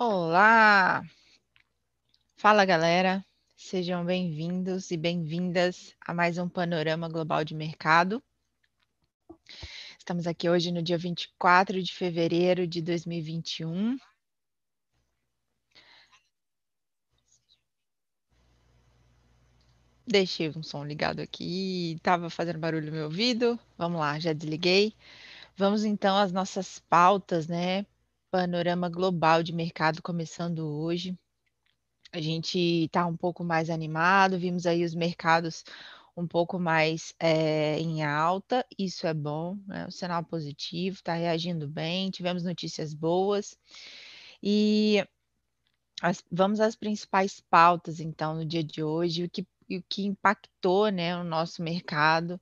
Olá! Fala galera, sejam bem-vindos e bem-vindas a mais um Panorama Global de Mercado. Estamos aqui hoje no dia 24 de fevereiro de 2021. Deixei um som ligado aqui, estava fazendo barulho no meu ouvido. Vamos lá, já desliguei. Vamos então às nossas pautas, né? Panorama global de mercado começando hoje. A gente está um pouco mais animado, vimos aí os mercados um pouco mais é, em alta, isso é bom, né? O sinal positivo, está reagindo bem, tivemos notícias boas. E as, vamos às principais pautas, então, no dia de hoje, o que, o que impactou né, o nosso mercado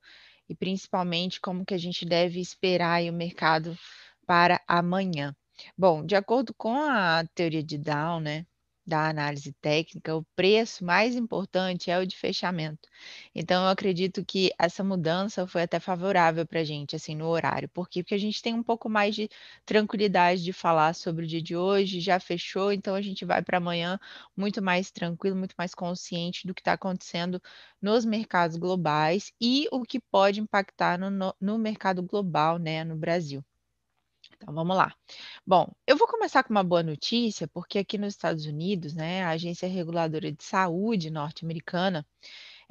e principalmente como que a gente deve esperar o mercado para amanhã. Bom, de acordo com a teoria de Dow, né, da análise técnica, o preço mais importante é o de fechamento. Então, eu acredito que essa mudança foi até favorável para a gente, assim, no horário. Por quê? Porque a gente tem um pouco mais de tranquilidade de falar sobre o dia de hoje, já fechou, então a gente vai para amanhã muito mais tranquilo, muito mais consciente do que está acontecendo nos mercados globais e o que pode impactar no, no, mercado global, né, no Brasil. Então vamos lá. Bom, eu vou começar com uma boa notícia, porque aqui nos Estados Unidos, né, a Agência Reguladora de Saúde norte-americana,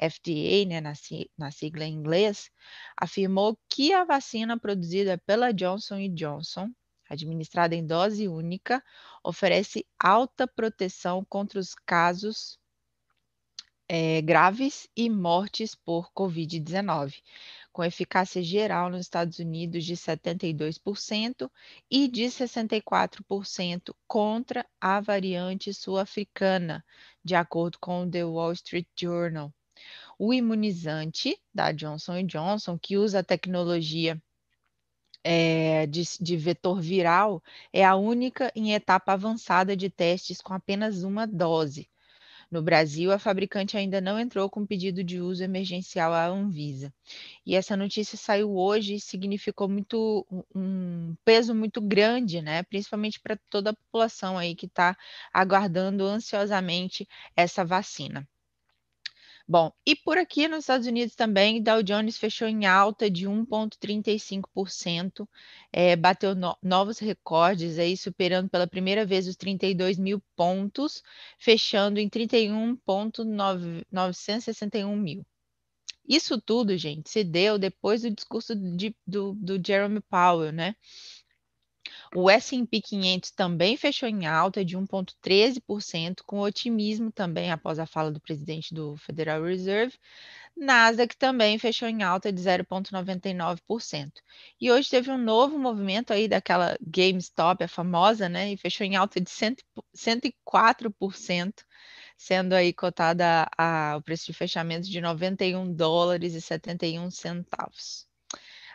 FDA, né, na, na sigla em inglês, afirmou que a vacina produzida pela Johnson Johnson, administrada em dose única, oferece alta proteção contra os casos é, graves e mortes por Covid-19, com eficácia geral nos Estados Unidos de 72% e de 64% contra a variante sul-africana, de acordo com o The Wall Street Journal. O imunizante da Johnson Johnson, que usa a tecnologia é, de, de, vetor viral, é a única em etapa avançada de testes com apenas uma dose. No Brasil, a fabricante ainda não entrou com pedido de uso emergencial à Anvisa. E essa notícia saiu hoje e significou muito um peso muito grande, né? Principalmente para toda a população aí que está aguardando ansiosamente essa vacina. Bom, e por aqui nos Estados Unidos também, Dow Jones fechou em alta de 1,35%, é, bateu no, novos recordes, aí superando pela primeira vez os 32 mil pontos, fechando em 31,961 mil. Isso tudo, gente, se deu depois do discurso de, do, do Jeremy Powell, né? O S&P 500 também fechou em alta de 1,13%, com otimismo também após a fala do presidente do Federal Reserve. Nasdaq também fechou em alta de 0,99%. E hoje teve um novo movimento aí daquela GameStop, a famosa, né? E fechou em alta de 104%, sendo aí cotada a, a, o preço de fechamento de 91 dólares e 71 centavos.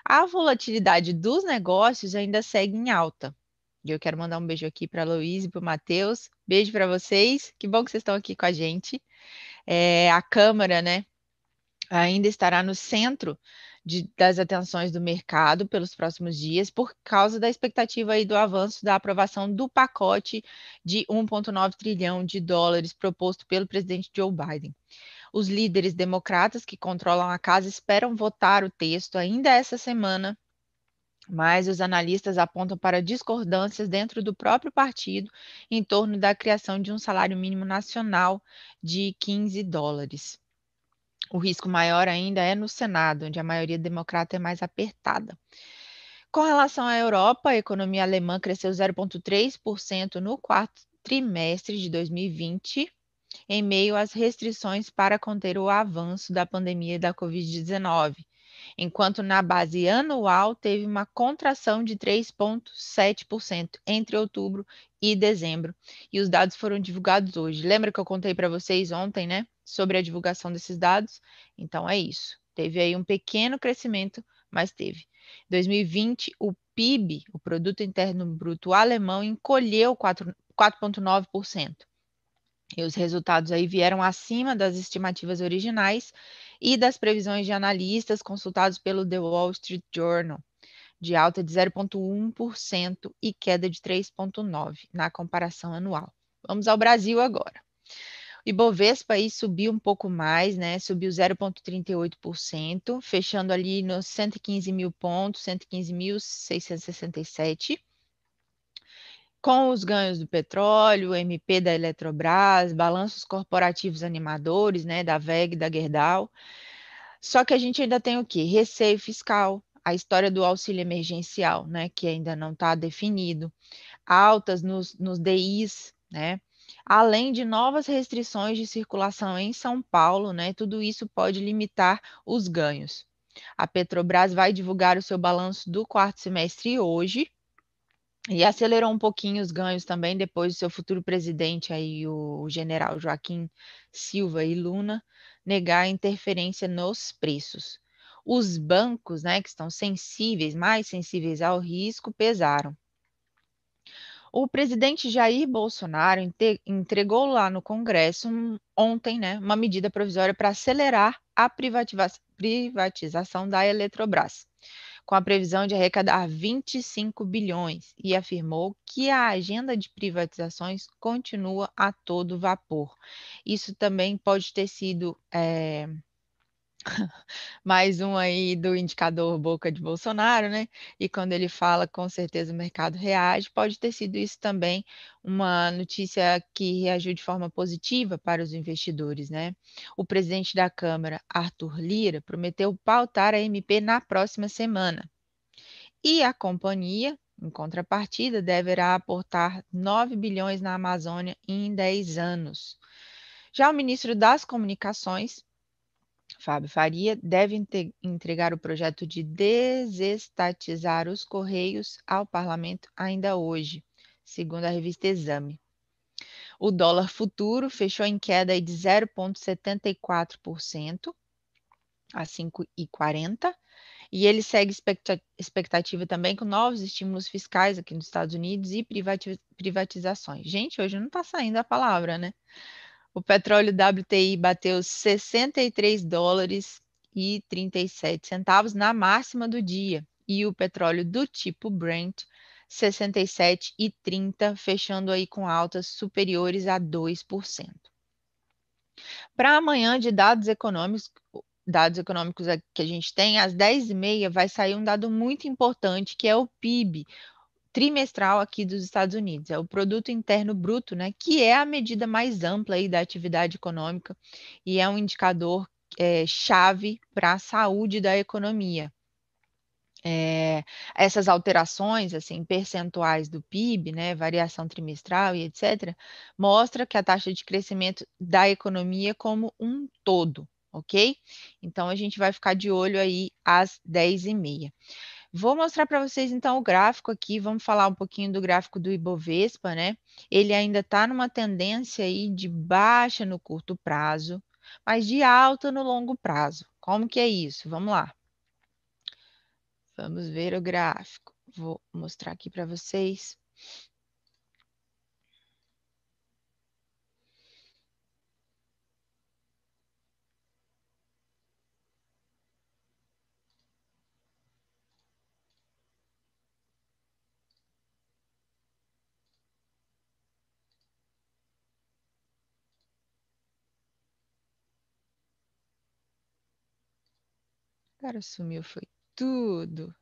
A volatilidade dos negócios ainda segue em alta. E eu quero mandar um beijo aqui para a Luiz e para o Matheus. Beijo para vocês. Que bom que vocês estão aqui com a gente. É, a Câmara, né, ainda estará no centro de, das atenções do mercado pelos próximos dias, por causa da expectativa aí do avanço da aprovação do pacote de 1,9 trilhão de dólares proposto pelo presidente Joe Biden. Os líderes democratas que controlam a casa esperam votar o texto ainda essa semana, mas os analistas apontam para discordâncias dentro do próprio partido em torno da criação de um salário mínimo nacional de 15 dólares. O risco maior ainda é no Senado, onde a maioria democrata é mais apertada. Com relação à Europa, a economia alemã cresceu 0,3% no quarto trimestre de 2020, em meio às restrições para conter o avanço da pandemia da Covid-19, enquanto na base anual teve uma contração de 3,7% entre outubro e dezembro. E os dados foram divulgados hoje. Lembra que eu contei para vocês ontem, né, sobre a divulgação desses dados? Então é isso. Teve aí um pequeno crescimento, mas teve. 2020, o PIB, o produto interno bruto alemão, encolheu 4,9%. E os resultados aí vieram acima das estimativas originais e das previsões de analistas consultados pelo The Wall Street Journal. de alta de 0,1% e queda de 3,9% na comparação anual. Vamos ao Brasil agora. O Ibovespa aí subiu um pouco mais, né? Subiu 0,38%, fechando ali nos 115 mil pontos, 115.667. Com os ganhos do petróleo, MP da Eletrobras, balanços corporativos animadores, né? Da VEG, da Gerdau. Só que a gente ainda tem o quê? Receio fiscal, a história do auxílio emergencial, né? Que ainda não está definido. Altas nos, nos DIs, né? além de novas restrições de circulação em São Paulo, né? Tudo isso pode limitar os ganhos. A Petrobras vai divulgar o seu balanço do quarto semestre hoje e acelerou um pouquinho os ganhos também depois do seu futuro presidente aí o general Joaquim Silva e Luna negar interferência nos preços. Os bancos, né, que estão sensíveis, mais sensíveis ao risco, pesaram. O presidente Jair Bolsonaro entregou lá no Congresso um, ontem né, uma medida provisória para acelerar a privatização da Eletrobras, com a previsão de arrecadar 25 bilhões, e afirmou que a agenda de privatizações continua a todo vapor. Isso também pode ter sido. É mais um aí do indicador boca de Bolsonaro, né? E quando ele fala, com certeza o mercado reage. Pode ter sido isso também uma notícia que reagiu de forma positiva para os investidores, né? O presidente da Câmara, Arthur Lira, prometeu pautar a MP na próxima semana. E a companhia, em contrapartida, deverá aportar 9 bilhões na Amazônia em 10 anos. Já o ministro das Comunicações, Fábio Faria deve entregar o projeto de desestatizar os Correios ao parlamento ainda hoje, segundo a revista Exame. O dólar futuro fechou em queda de 0,74% a 5,40 e ele segue expectativa também com novos estímulos fiscais aqui nos Estados Unidos e privatizações. Gente, hoje não está saindo a palavra, né? O petróleo WTI bateu 63 dólares e 37 centavos na máxima do dia, e o petróleo do tipo Brent 67,30, fechando aí com altas superiores a 2%. Para amanhã de dados econômicos, dados econômicos que a gente tem, às 10h30 vai sair um dado muito importante, que é o PIB, trimestral aqui dos Estados Unidos, é o produto interno bruto, né, que é a medida mais ampla aí da atividade econômica e é um indicador é, chave para a saúde da economia. É, essas alterações assim percentuais do PIB, né, variação trimestral e etc, mostra que a taxa de crescimento da economia como um todo, ok? Então a gente vai ficar de olho aí às 10h30. Vou mostrar para vocês então o gráfico aqui, vamos falar um pouquinho do gráfico do Ibovespa, né? Ele ainda está numa tendência aí de baixa no curto prazo, mas de alta no longo prazo. Como que é isso? Vamos lá. Vamos ver o gráfico. Vou mostrar aqui para vocês. Cara, sumiu, foi tudo.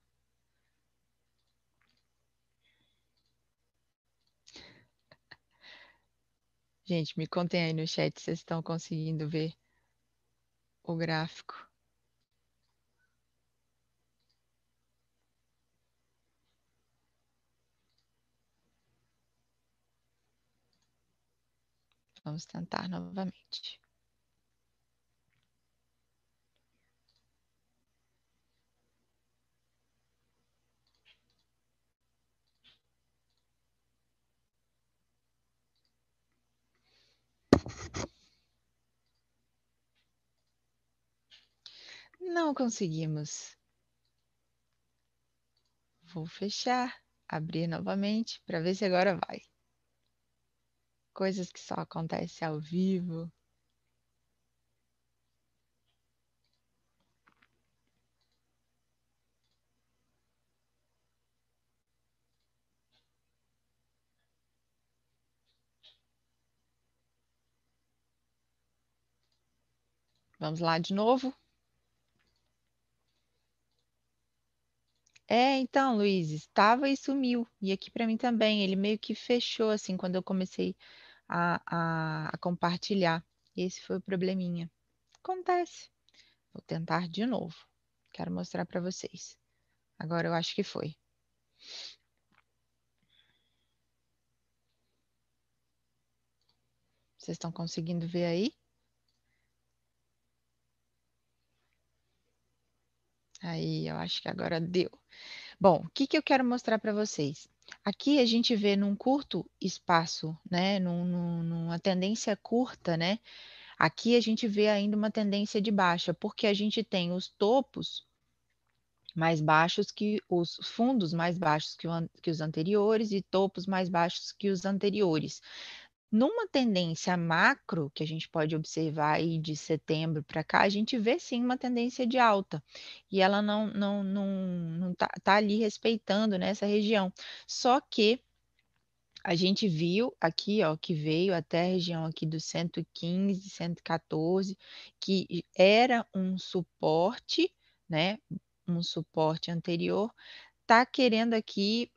Gente, me contem aí no chat se vocês estão conseguindo ver o gráfico. Vamos tentar novamente. não conseguimos. Vou fechar, abrir novamente para ver se agora vai. Coisas que só acontecem ao vivo. Vamos lá de novo. É, então, Luiz, estava e sumiu. E aqui para mim também. Ele meio que fechou assim quando eu comecei a, a, a compartilhar. Esse foi o probleminha. Acontece. Vou tentar de novo. Quero mostrar para vocês. Agora eu acho que foi. Vocês estão conseguindo ver aí? Aí, eu acho que agora deu. Bom, o que, que eu quero mostrar para vocês? Aqui a gente vê num curto espaço, né, num, num, numa tendência curta, né, aqui a gente vê ainda uma tendência de baixa, porque a gente tem os topos mais baixos que os fundos mais baixos que, o, que os anteriores e topos mais baixos que os anteriores. Numa tendência macro, que a gente pode observar aí de setembro para cá, a gente vê sim uma tendência de alta. E ela não não não, não tá, tá ali respeitando nessa né, região. Só que a gente viu aqui, ó, que veio até a região aqui dos 115, 114, que era um suporte, né? Um suporte anterior, tá querendo aqui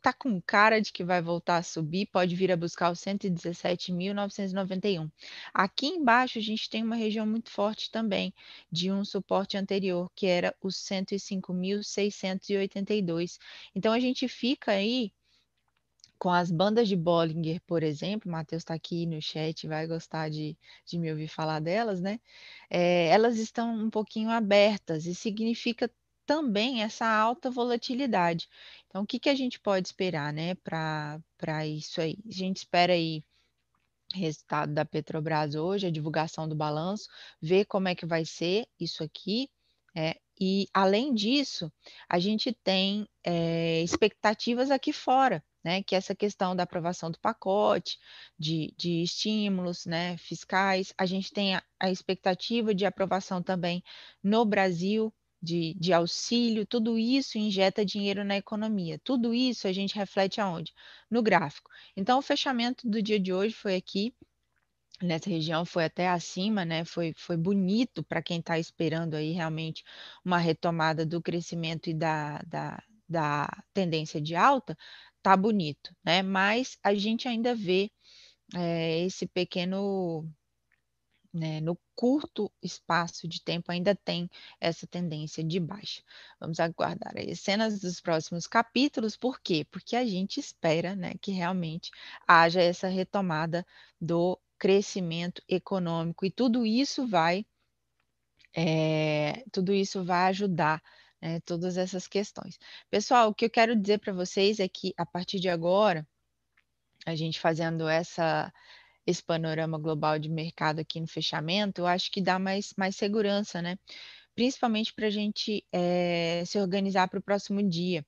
tá com cara de que vai voltar a subir, pode vir a buscar os 117.991. Aqui embaixo a gente tem uma região muito forte também de um suporte anterior, que era os 105.682. Então a gente fica aí com as bandas de Bollinger, por exemplo, o Matheus está aqui no chat, vai gostar de, de me ouvir falar delas, né? É, elas estão um pouquinho abertas e significa também essa alta volatilidade. Então, o que, que a gente pode esperar, né, para isso aí? A gente espera aí resultado da Petrobras hoje, a divulgação do balanço, ver como é que vai ser isso aqui. É, e, além disso, a gente tem é, expectativas aqui fora, né, que essa questão da aprovação do pacote de, de estímulos né, fiscais, a gente tem a, a expectativa de aprovação também no Brasil de, de auxílio, tudo isso injeta dinheiro na economia. Tudo isso a gente reflete aonde? No gráfico. Então, o fechamento do dia de hoje foi aqui, nessa região foi até acima, né? Foi, foi bonito para quem está esperando aí realmente uma retomada do crescimento e da, da, da tendência de alta, tá bonito, né? Mas a gente ainda vê é, esse pequeno né, no curto espaço de tempo ainda tem essa tendência de baixa. Vamos aguardar as cenas dos próximos capítulos, por quê? Porque a gente espera né, que realmente haja essa retomada do crescimento econômico e tudo isso vai é, tudo isso vai ajudar né, todas essas questões. Pessoal, o que eu quero dizer para vocês é que a partir de agora, a gente fazendo essa esse panorama global de mercado aqui no fechamento, eu acho que dá mais, mais segurança, né? Principalmente para a gente é, se organizar para o próximo dia.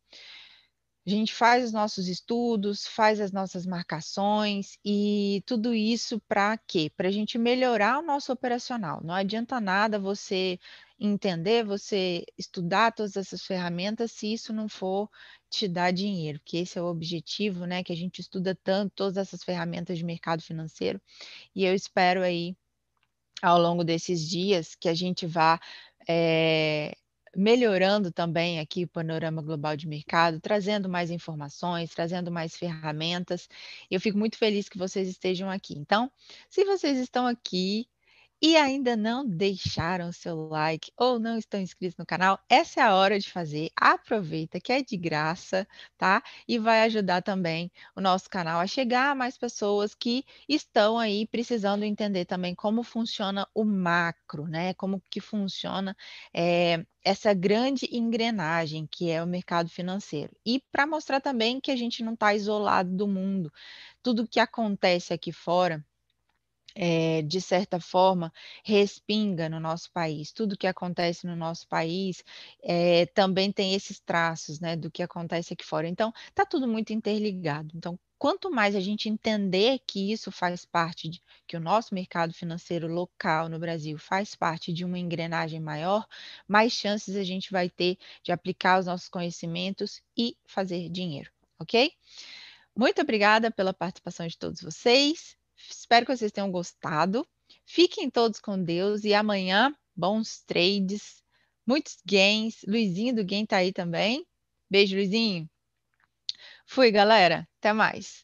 A gente faz os nossos estudos, faz as nossas marcações e tudo isso para quê? Para a gente melhorar o nosso operacional. Não adianta nada você entender, você estudar todas essas ferramentas se isso não for te dar dinheiro, que esse é o objetivo, né? Que a gente estuda tanto todas essas ferramentas de mercado financeiro. E eu espero aí, ao longo desses dias, que a gente vá é, melhorando também aqui o panorama global de mercado, trazendo mais informações, trazendo mais ferramentas. Eu fico muito feliz que vocês estejam aqui. Então, se vocês estão aqui e ainda não deixaram seu like ou não estão inscritos no canal, essa é a hora de fazer. Aproveita que é de graça, tá? E vai ajudar também o nosso canal a chegar a mais pessoas que estão aí precisando entender também como funciona o macro, né? Como que funciona é, essa grande engrenagem que é o mercado financeiro. E para mostrar também que a gente não está isolado do mundo. Tudo que acontece aqui fora é, de certa forma, respinga no nosso país. Tudo que acontece no nosso país é, também tem esses traços né, do que acontece aqui fora. Então, está tudo muito interligado. Então, quanto mais a gente entender que isso faz parte de, que o nosso mercado financeiro local no Brasil faz parte de uma engrenagem maior, mais chances a gente vai ter de aplicar os nossos conhecimentos e fazer dinheiro, ok? Muito obrigada pela participação de todos vocês. Espero que vocês tenham gostado. Fiquem todos com Deus e amanhã, bons trades, muitos gains. Luizinho do Gain tá aí também. Beijo, Luizinho. Fui, galera. Até mais.